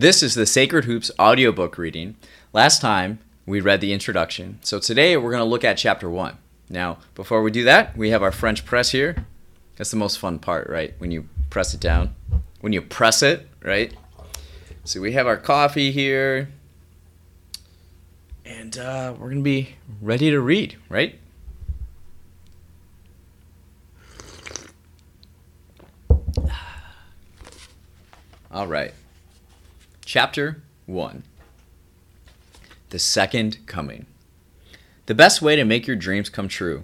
This is the Sacred Hoops audiobook reading. Last time we read the introduction, so today we're going to look at chapter 1. Now, before we do that, we have our French press here. That's the most fun part, right? When you press it down. When you press it, right? So we have our coffee here. And uh, we're going to be ready to read, right? All right. Chapter 1 The Second Coming. The best way to make your dreams come true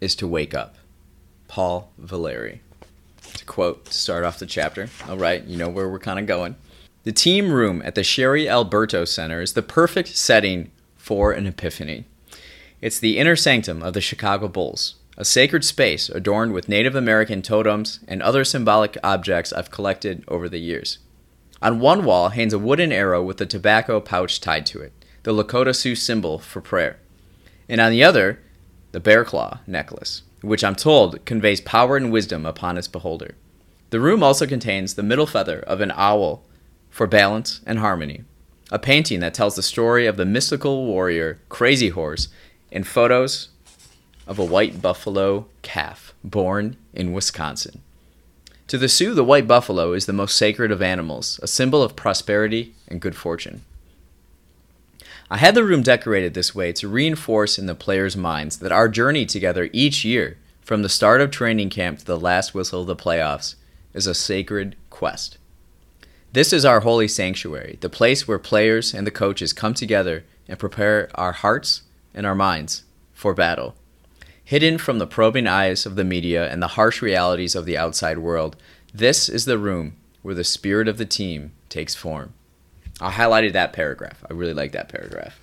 is to wake up. Paul Valéry. To quote to start off the chapter. All right, you know where we're kind of going. The team room at the Sheri L. Berto Center is the perfect setting for an epiphany. It's the inner sanctum of the Chicago Bulls, a sacred space adorned with Native American totems and other symbolic objects I've collected over the years. On one wall hangs a wooden arrow with a tobacco pouch tied to it, the Lakota Sioux symbol for prayer. And on the other, the bear claw necklace, which I'm told conveys power and wisdom upon its beholder. The room also contains the middle feather of an owl for balance and harmony, a painting that tells the story of the mystical warrior Crazy Horse, and photos of a white buffalo calf born in Wisconsin. To the Sioux, the white buffalo is the most sacred of animals, a symbol of prosperity and good fortune. I had the room decorated this way to reinforce in the players' minds that our journey together each year, from the start of training camp to the last whistle of the playoffs, is a sacred quest. This is our holy sanctuary, the place where players and the coaches come together and prepare our hearts and our minds for battle. Hidden from the probing eyes of the media and the harsh realities of the outside world, this is the room where the spirit of the team takes form. I highlighted that paragraph. I really like that paragraph.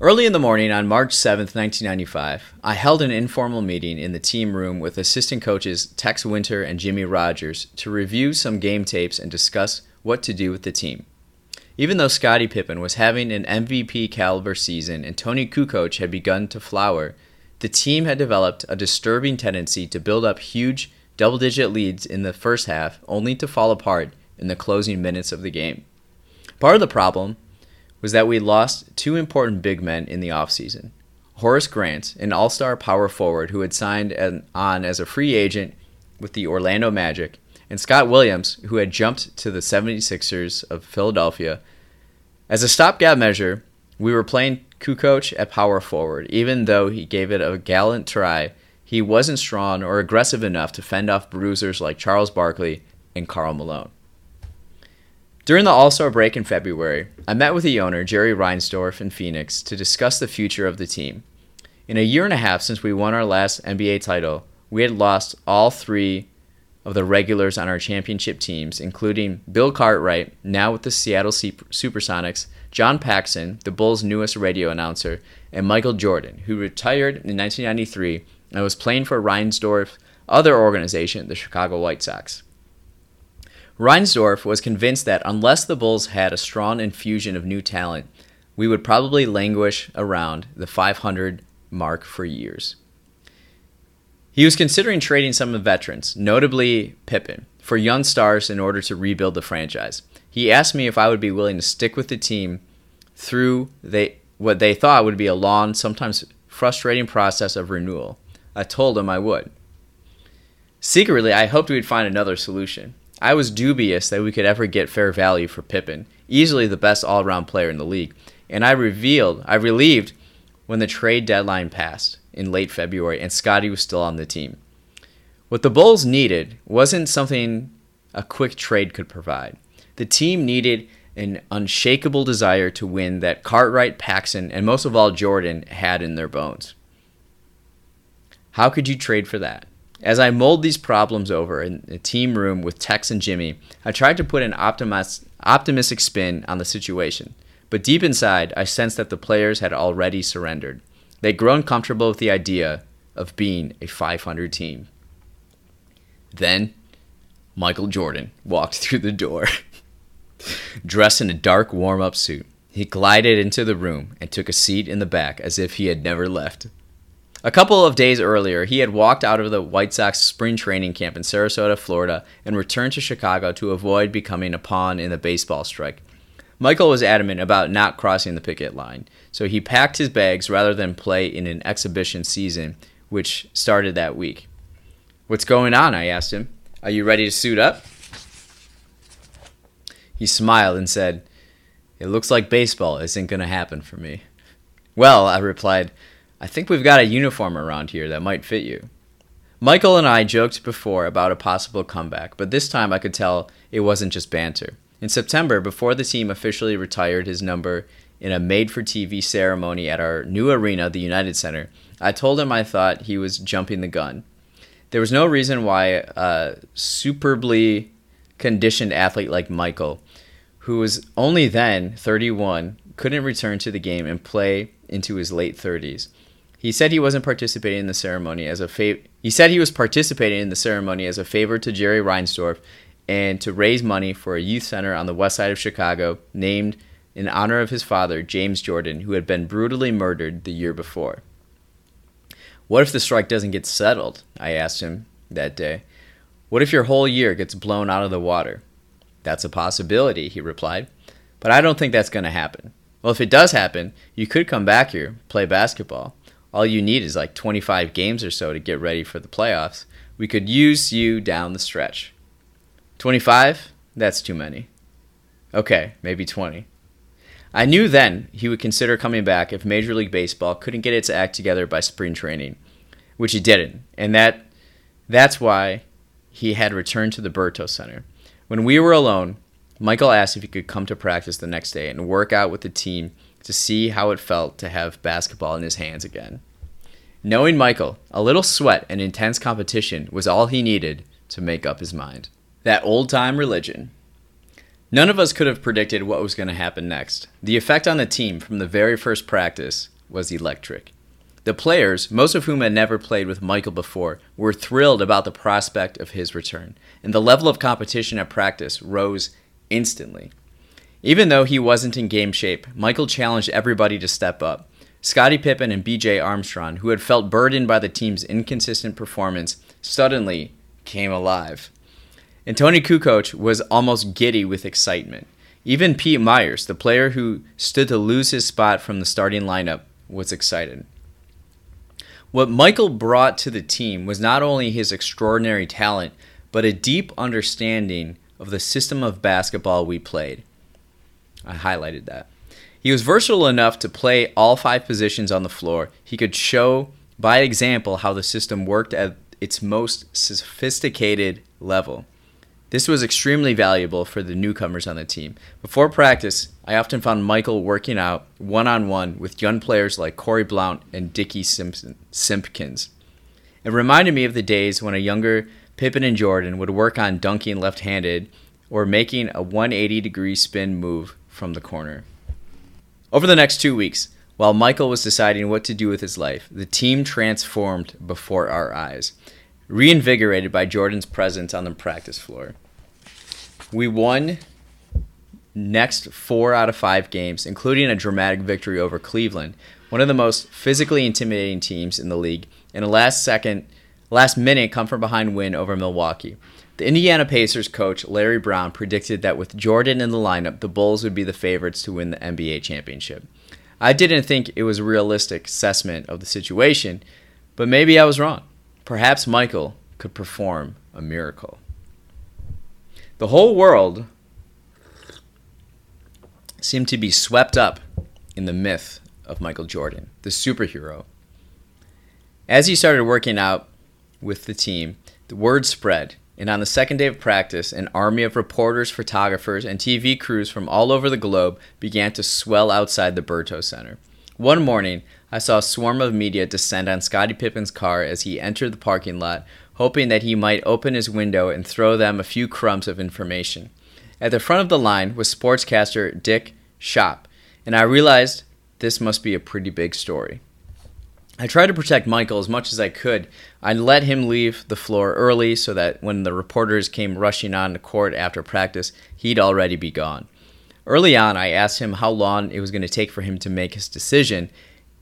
Early in the morning on March 7th, 1995, I held an informal meeting in the team room with assistant coaches Tex Winter and Jimmy Rodgers to review some game tapes and discuss what to do with the team. Even though Scottie Pippen was having an MVP caliber season and Tony Kukoc had begun to flower, the team had developed a disturbing tendency to build up huge double digit leads in the first half only to fall apart in the closing minutes of the game. Part of the problem was that we lost two important big men in the offseason. Horace Grant, an all star power forward who had signed an, on as a free agent with the Orlando Magic, and Scott Williams, who had jumped to the 76ers of Philadelphia. As a stopgap measure, we were playing Kukoc at power forward. Even though he gave it a gallant try, he wasn't strong or aggressive enough to fend off bruisers like Charles Barkley and Karl Malone. During the All Star break in February, I met with the owner, Jerry Reinsdorf, in Phoenix to discuss the future of the team. In a year and a half since we won our last NBA title, we had lost all three of the regulars on our championship teams, including Bill Cartwright, now with the Seattle Supersonics, John Paxson, the Bulls' newest radio announcer, and Michael Jordan, who retired in 1993 and was playing for Reinsdorf's other organization, the Chicago White Sox. Reinsdorf was convinced that unless the Bulls had a strong infusion of new talent, we would probably languish around the 500 mark for years. He was considering trading some of the veterans, notably Pippen, for young stars in order to rebuild the franchise. He asked me if I would be willing to stick with the team through they, what they thought would be a long, sometimes frustrating process of renewal. I told him I would. Secretly, I hoped we'd find another solution. I was dubious that we could ever get fair value for Pippen, easily the best all-around player in the league, and I revealed, I relieved when the trade deadline passed in late February and Scottie was still on the team. What the Bulls needed wasn't something a quick trade could provide. The team needed an unshakable desire to win that Cartwright, Paxson, and most of all Jordan had in their bones. How could you trade for that? As I mulled these problems over in the team room with Tex and Jimmy, I tried to put an optimistic spin on the situation. But deep inside, I sensed that the players had already surrendered. They'd grown comfortable with the idea of being a 500 team. Then, Michael Jordan walked through the door. Dressed in a dark warm up suit, he glided into the room and took a seat in the back as if he had never left. A couple of days earlier, he had walked out of the White Sox spring training camp in Sarasota, Florida, and returned to Chicago to avoid becoming a pawn in the baseball strike. Michael was adamant about not crossing the picket line, so he packed his bags rather than play in an exhibition season, which started that week. What's going on? I asked him. Are you ready to suit up? He smiled and said, It looks like baseball isn't going to happen for me. Well, I replied, I think we've got a uniform around here that might fit you. Michael and I joked before about a possible comeback, but this time I could tell it wasn't just banter. In September, before the team officially retired his number in a made for TV ceremony at our new arena, the United Center, I told him I thought he was jumping the gun. There was no reason why a superbly conditioned athlete like Michael, who was only then 31, couldn't return to the game and play into his late 30s. He said he wasn't participating in the ceremony as a he said he was participating in the ceremony as a favor to Jerry Reinsdorf and to raise money for a youth center on the west side of Chicago named in honor of his father, James Jordan, who had been brutally murdered the year before. What if the strike doesn't get settled? I asked him that day. What if your whole year gets blown out of the water? That's a possibility, he replied. But I don't think that's going to happen. Well, if it does happen, you could come back here, play basketball all you need is like 25 games or so to get ready for the playoffs. We could use you down the stretch. 25? That's too many. Okay, maybe 20. I knew then he would consider coming back if Major League Baseball couldn't get its act together by spring training, which he didn't. And that that's why he had returned to the Berto Center. When we were alone, Michael asked if he could come to practice the next day and work out with the team to see how it felt to have basketball in his hands again. Knowing Michael, a little sweat and intense competition was all he needed to make up his mind. That old time religion. None of us could have predicted what was going to happen next. The effect on the team from the very first practice was electric. The players, most of whom had never played with Michael before, were thrilled about the prospect of his return, and the level of competition at practice rose instantly. Even though he wasn't in game shape, Michael challenged everybody to step up. Scottie Pippen and BJ Armstrong, who had felt burdened by the team's inconsistent performance, suddenly came alive. And Tony Kukoc was almost giddy with excitement. Even Pete Myers, the player who stood to lose his spot from the starting lineup, was excited. What Michael brought to the team was not only his extraordinary talent, but a deep understanding of the system of basketball we played. I highlighted that. He was versatile enough to play all five positions on the floor. He could show by example how the system worked at its most sophisticated level. This was extremely valuable for the newcomers on the team. Before practice, I often found Michael working out one on one with young players like Corey Blount and Dickey Simpson, Simpkins. It reminded me of the days when a younger Pippen and Jordan would work on dunking left handed or making a 180 degree spin move from the corner. Over the next two weeks, while Michael was deciding what to do with his life, the team transformed before our eyes, reinvigorated by Jordan's presence on the practice floor. We won next four out of five games, including a dramatic victory over Cleveland, one of the most physically intimidating teams in the league, and a last second, last minute come from behind win over Milwaukee. The Indiana Pacers coach Larry Brown predicted that with Jordan in the lineup, the Bulls would be the favorites to win the NBA championship. I didn't think it was a realistic assessment of the situation, but maybe I was wrong. Perhaps Michael could perform a miracle. The whole world seemed to be swept up in the myth of Michael Jordan, the superhero. As he started working out with the team, the word spread and on the second day of practice, an army of reporters, photographers, and TV crews from all over the globe began to swell outside the Berto Center. One morning, I saw a swarm of media descend on Scottie Pippen's car as he entered the parking lot, hoping that he might open his window and throw them a few crumbs of information. At the front of the line was sportscaster Dick Schaap, and I realized this must be a pretty big story. I tried to protect Michael as much as I could. I let him leave the floor early so that when the reporters came rushing on the court after practice, he'd already be gone. Early on, I asked him how long it was going to take for him to make his decision,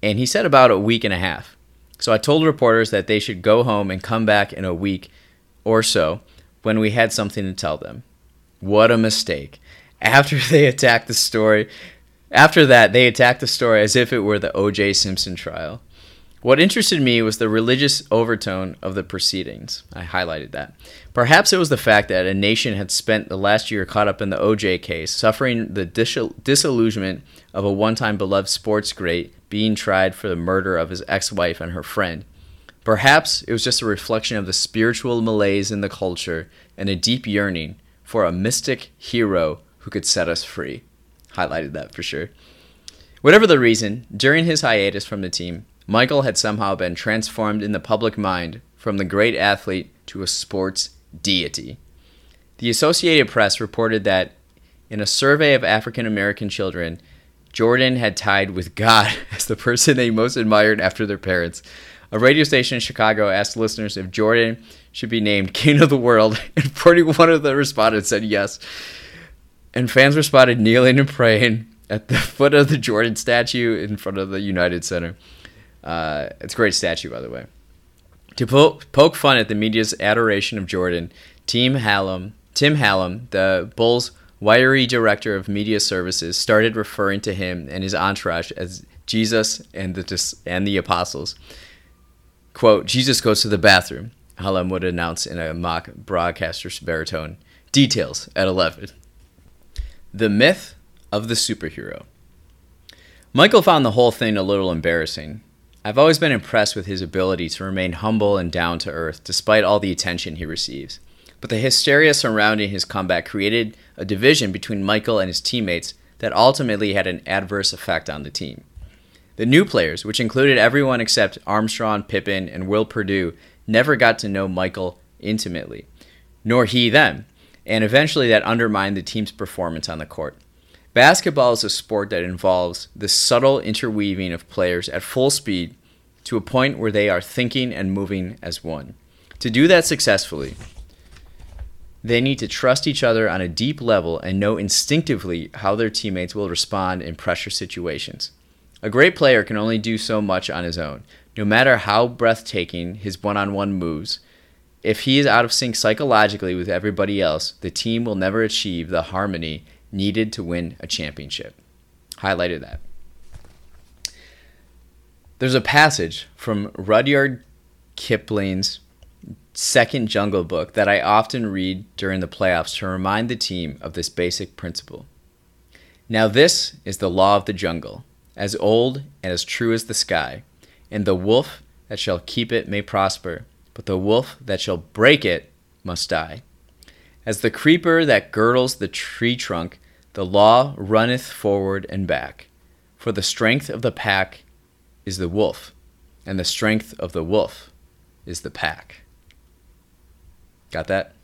and he said about a week and a half. So I told reporters that they should go home and come back in a week or so when we had something to tell them. What a mistake. After they attacked the story, after that, they attacked the story as if it were the O.J. Simpson trial. What interested me was the religious overtone of the proceedings. I highlighted that. Perhaps it was the fact that a nation had spent the last year caught up in the OJ case, suffering the dis- disillusionment of a one time beloved sports great being tried for the murder of his ex wife and her friend. Perhaps it was just a reflection of the spiritual malaise in the culture and a deep yearning for a mystic hero who could set us free. Highlighted that for sure. Whatever the reason, during his hiatus from the team, Michael had somehow been transformed in the public mind from the great athlete to a sports deity. The Associated Press reported that in a survey of African American children, Jordan had tied with God as the person they most admired after their parents. A radio station in Chicago asked listeners if Jordan should be named King of the World, and 41 of the respondents said yes. And fans were spotted kneeling and praying at the foot of the Jordan statue in front of the United Center. Uh, it's a great statue, by the way. To po- poke fun at the media's adoration of Jordan, Tim Hallam, Tim Hallam, the Bulls' wiry director of media services, started referring to him and his entourage as Jesus and the and the apostles. "Quote: Jesus goes to the bathroom." Hallam would announce in a mock broadcaster's baritone. Details at 11. The myth of the superhero. Michael found the whole thing a little embarrassing. I've always been impressed with his ability to remain humble and down to earth despite all the attention he receives. But the hysteria surrounding his comeback created a division between Michael and his teammates that ultimately had an adverse effect on the team. The new players, which included everyone except Armstrong, Pippen, and Will Perdue, never got to know Michael intimately, nor he them, and eventually that undermined the team's performance on the court. Basketball is a sport that involves the subtle interweaving of players at full speed to a point where they are thinking and moving as one. To do that successfully, they need to trust each other on a deep level and know instinctively how their teammates will respond in pressure situations. A great player can only do so much on his own, no matter how breathtaking his one on one moves. If he is out of sync psychologically with everybody else, the team will never achieve the harmony needed to win a championship. Highlighted that. There's a passage from Rudyard Kipling's second Jungle Book that I often read during the playoffs to remind the team of this basic principle. Now, this is the law of the jungle, as old and as true as the sky, and the wolf that shall keep it may prosper, but the wolf that shall break it must die. As the creeper that girdles the tree trunk, the law runneth forward and back. For the strength of the pack is the wolf, and the strength of the wolf is the pack. Got that?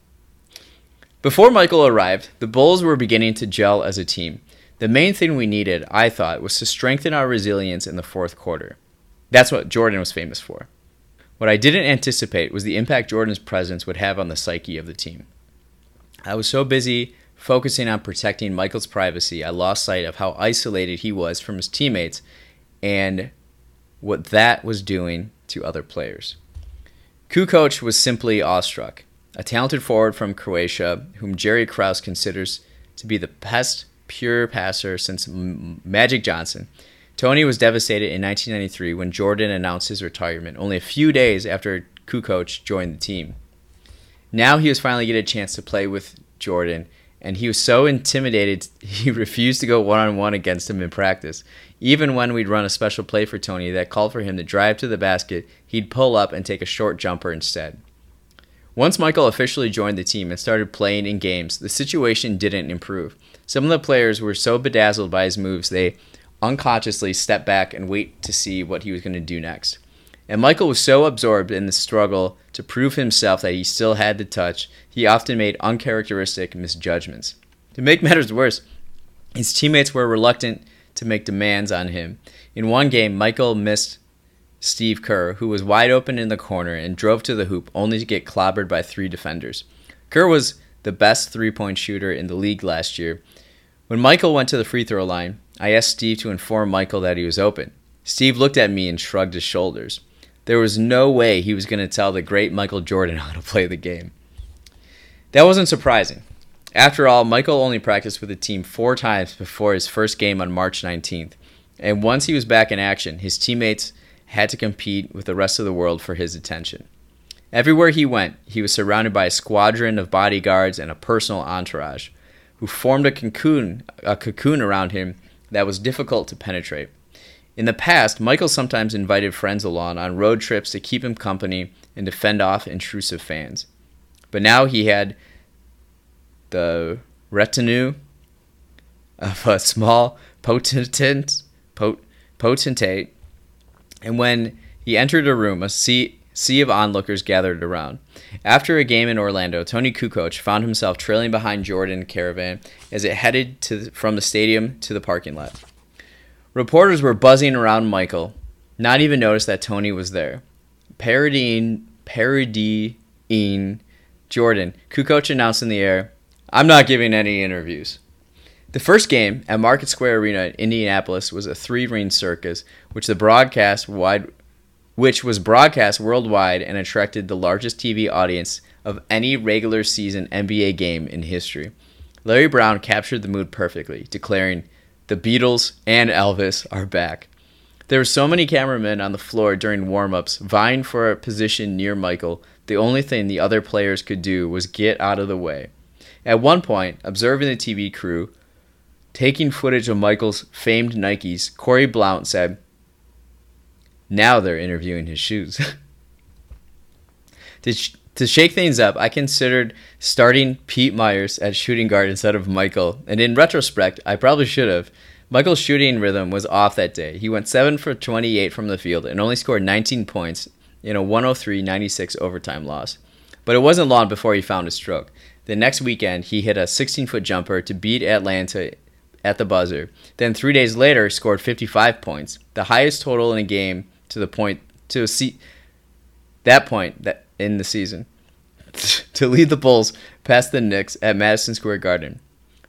Before Michael arrived, the Bulls were beginning to gel as a team. The main thing we needed, I thought, was to strengthen our resilience in the fourth quarter. That's what Jordan was famous for. What I didn't anticipate was the impact Jordan's presence would have on the psyche of the team. I was so busy focusing on protecting Michael's privacy, I lost sight of how isolated he was from his teammates and what that was doing to other players. Kukoc was simply awestruck. A talented forward from Croatia, whom Jerry Krause considers to be the best pure passer since Magic Johnson. Tony was devastated in 1993 when Jordan announced his retirement, only a few days after Kukoc joined the team. Now he was finally getting a chance to play with Jordan, and he was so intimidated he refused to go one on one against him in practice. Even when we'd run a special play for Tony that called for him to drive to the basket, he'd pull up and take a short jumper instead. Once Michael officially joined the team and started playing in games, the situation didn't improve. Some of the players were so bedazzled by his moves they unconsciously stepped back and wait to see what he was going to do next. And Michael was so absorbed in the struggle to prove himself that he still had the touch, he often made uncharacteristic misjudgments. To make matters worse, his teammates were reluctant to make demands on him. In one game, Michael missed Steve Kerr, who was wide open in the corner and drove to the hoop only to get clobbered by three defenders. Kerr was the best three point shooter in the league last year. When Michael went to the free throw line, I asked Steve to inform Michael that he was open. Steve looked at me and shrugged his shoulders. there was no way he was going to tell the great Michael Jordan how to play the game. That wasn't surprising. After all, Michael only practiced with the team four times before his first game on March 19th, and once he was back in action, his teammates had to compete with the rest of the world for his attention. Everywhere he went, he was surrounded by a squadron of bodyguards and a personal entourage, who formed a cocoon, a cocoon around him that was difficult to penetrate. In the past, Michael sometimes invited friends along on road trips to keep him company and to fend off intrusive fans. But now he had the retinue of a small potentate, pot, potentate, and when he entered a room, a sea, sea of onlookers gathered around. After a game in Orlando, Tony Kukoc found himself trailing behind Jordan Caravan as it headed to, from the stadium to the parking lot. Reporters were buzzing around Michael, not even noticed that Tony was there. Parodying, parodying Jordan, Kukoc announced in the air, I'm not giving any interviews. The first game at Market Square Arena in Indianapolis was a three-ring circus, which the broadcast wide which was broadcast worldwide and attracted the largest TV audience of any regular season NBA game in history. Larry Brown captured the mood perfectly, declaring, the Beatles and Elvis are back. There were so many cameramen on the floor during warm ups, vying for a position near Michael. The only thing the other players could do was get out of the way. At one point, observing the TV crew taking footage of Michael's famed Nikes, Corey Blount said, Now they're interviewing his shoes. to, sh- to shake things up, I considered starting Pete Myers at shooting guard instead of Michael, and in retrospect, I probably should have. Michael's shooting rhythm was off that day. He went 7 for 28 from the field and only scored 19 points in a 103 96 overtime loss. But it wasn't long before he found his stroke. The next weekend, he hit a 16 foot jumper to beat Atlanta at the buzzer. Then three days later, scored 55 points, the highest total in a game to the point to see that point that in the season to lead the Bulls past the Knicks at Madison Square Garden.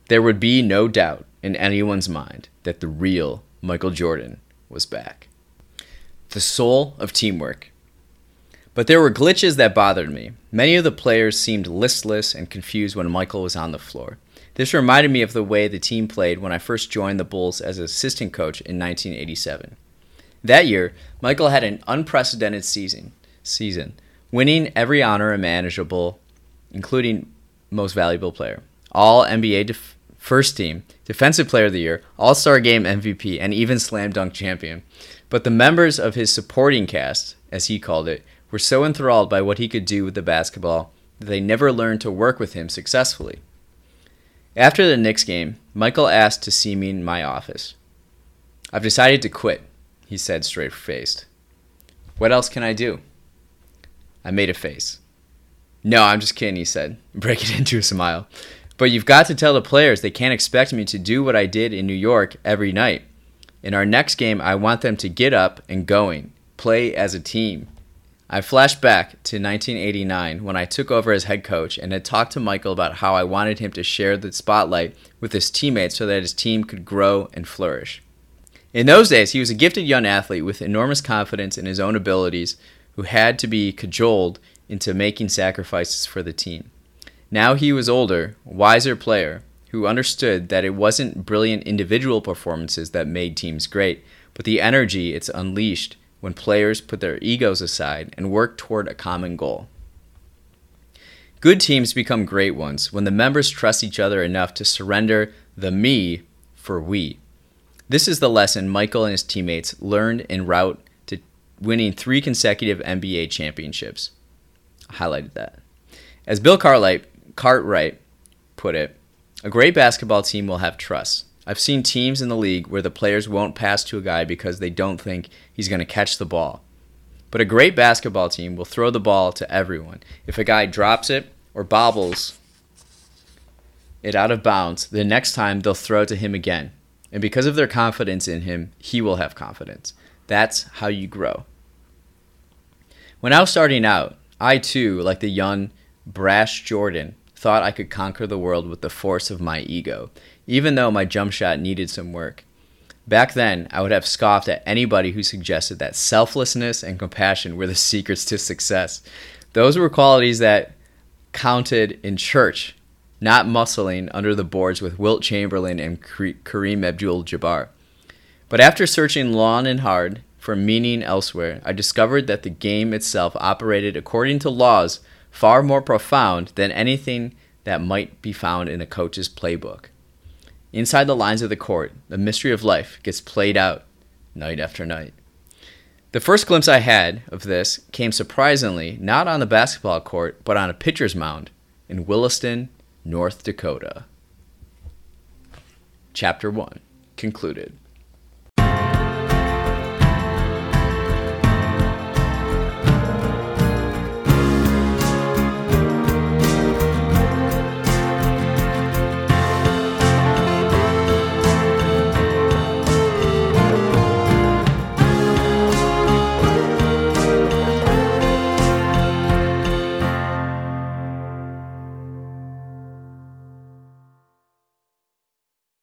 There would be no doubt in anyone's mind that the real Michael Jordan was back. The soul of teamwork. But there were glitches that bothered me. Many of the players seemed listless and confused when Michael was on the floor. This reminded me of the way the team played when I first joined the Bulls as assistant coach in 1987. That year, Michael had an unprecedented season, season winning every honor imaginable, including most valuable player, all NBA def- first team, defensive player of the year, all star game MVP, and even slam dunk champion. But the members of his supporting cast, as he called it, were so enthralled by what he could do with the basketball that they never learned to work with him successfully. After the Knicks game, Michael asked to see me in my office. I've decided to quit, he said straight faced. What else can I do? I made a face. No, I'm just kidding, he said, breaking into a smile. But you've got to tell the players they can't expect me to do what I did in New York every night. In our next game, I want them to get up and going, play as a team. I flashed back to 1989 when I took over as head coach and had talked to Michael about how I wanted him to share the spotlight with his teammates so that his team could grow and flourish. In those days, he was a gifted young athlete with enormous confidence in his own abilities who had to be cajoled into making sacrifices for the team. Now he was older, wiser player who understood that it wasn't brilliant individual performances that made teams great, but the energy it's unleashed when players put their egos aside and work toward a common goal. Good teams become great ones when the members trust each other enough to surrender the me for we. This is the lesson Michael and his teammates learned en route to winning three consecutive NBA championships. I highlighted that. As Bill Cartwright, Cartwright put it, a great basketball team will have trust. I've seen teams in the league where the players won't pass to a guy because they don't think he's going to catch the ball. But a great basketball team will throw the ball to everyone. If a guy drops it or bobbles it out of bounds, the next time they'll throw it to him again. And because of their confidence in him, he will have confidence. That's how you grow. When I was starting out, I too, like the young, brash Jordan, thought I could conquer the world with the force of my ego, even though my jump shot needed some work. Back then, I would have scoffed at anybody who suggested that selflessness and compassion were the secrets to success. Those were qualities that counted in church, not muscling under the boards with Wilt Chamberlain and Kareem Abdul Jabbar. But after searching long and hard for meaning elsewhere, I discovered that the game itself operated according to laws far more profound than anything that might be found in a coach's playbook. Inside the lines of the court, the mystery of life gets played out night after night. The first glimpse I had of this came surprisingly not on the basketball court, but on a pitcher's mound in Williston, North Dakota. Chapter 1 concluded.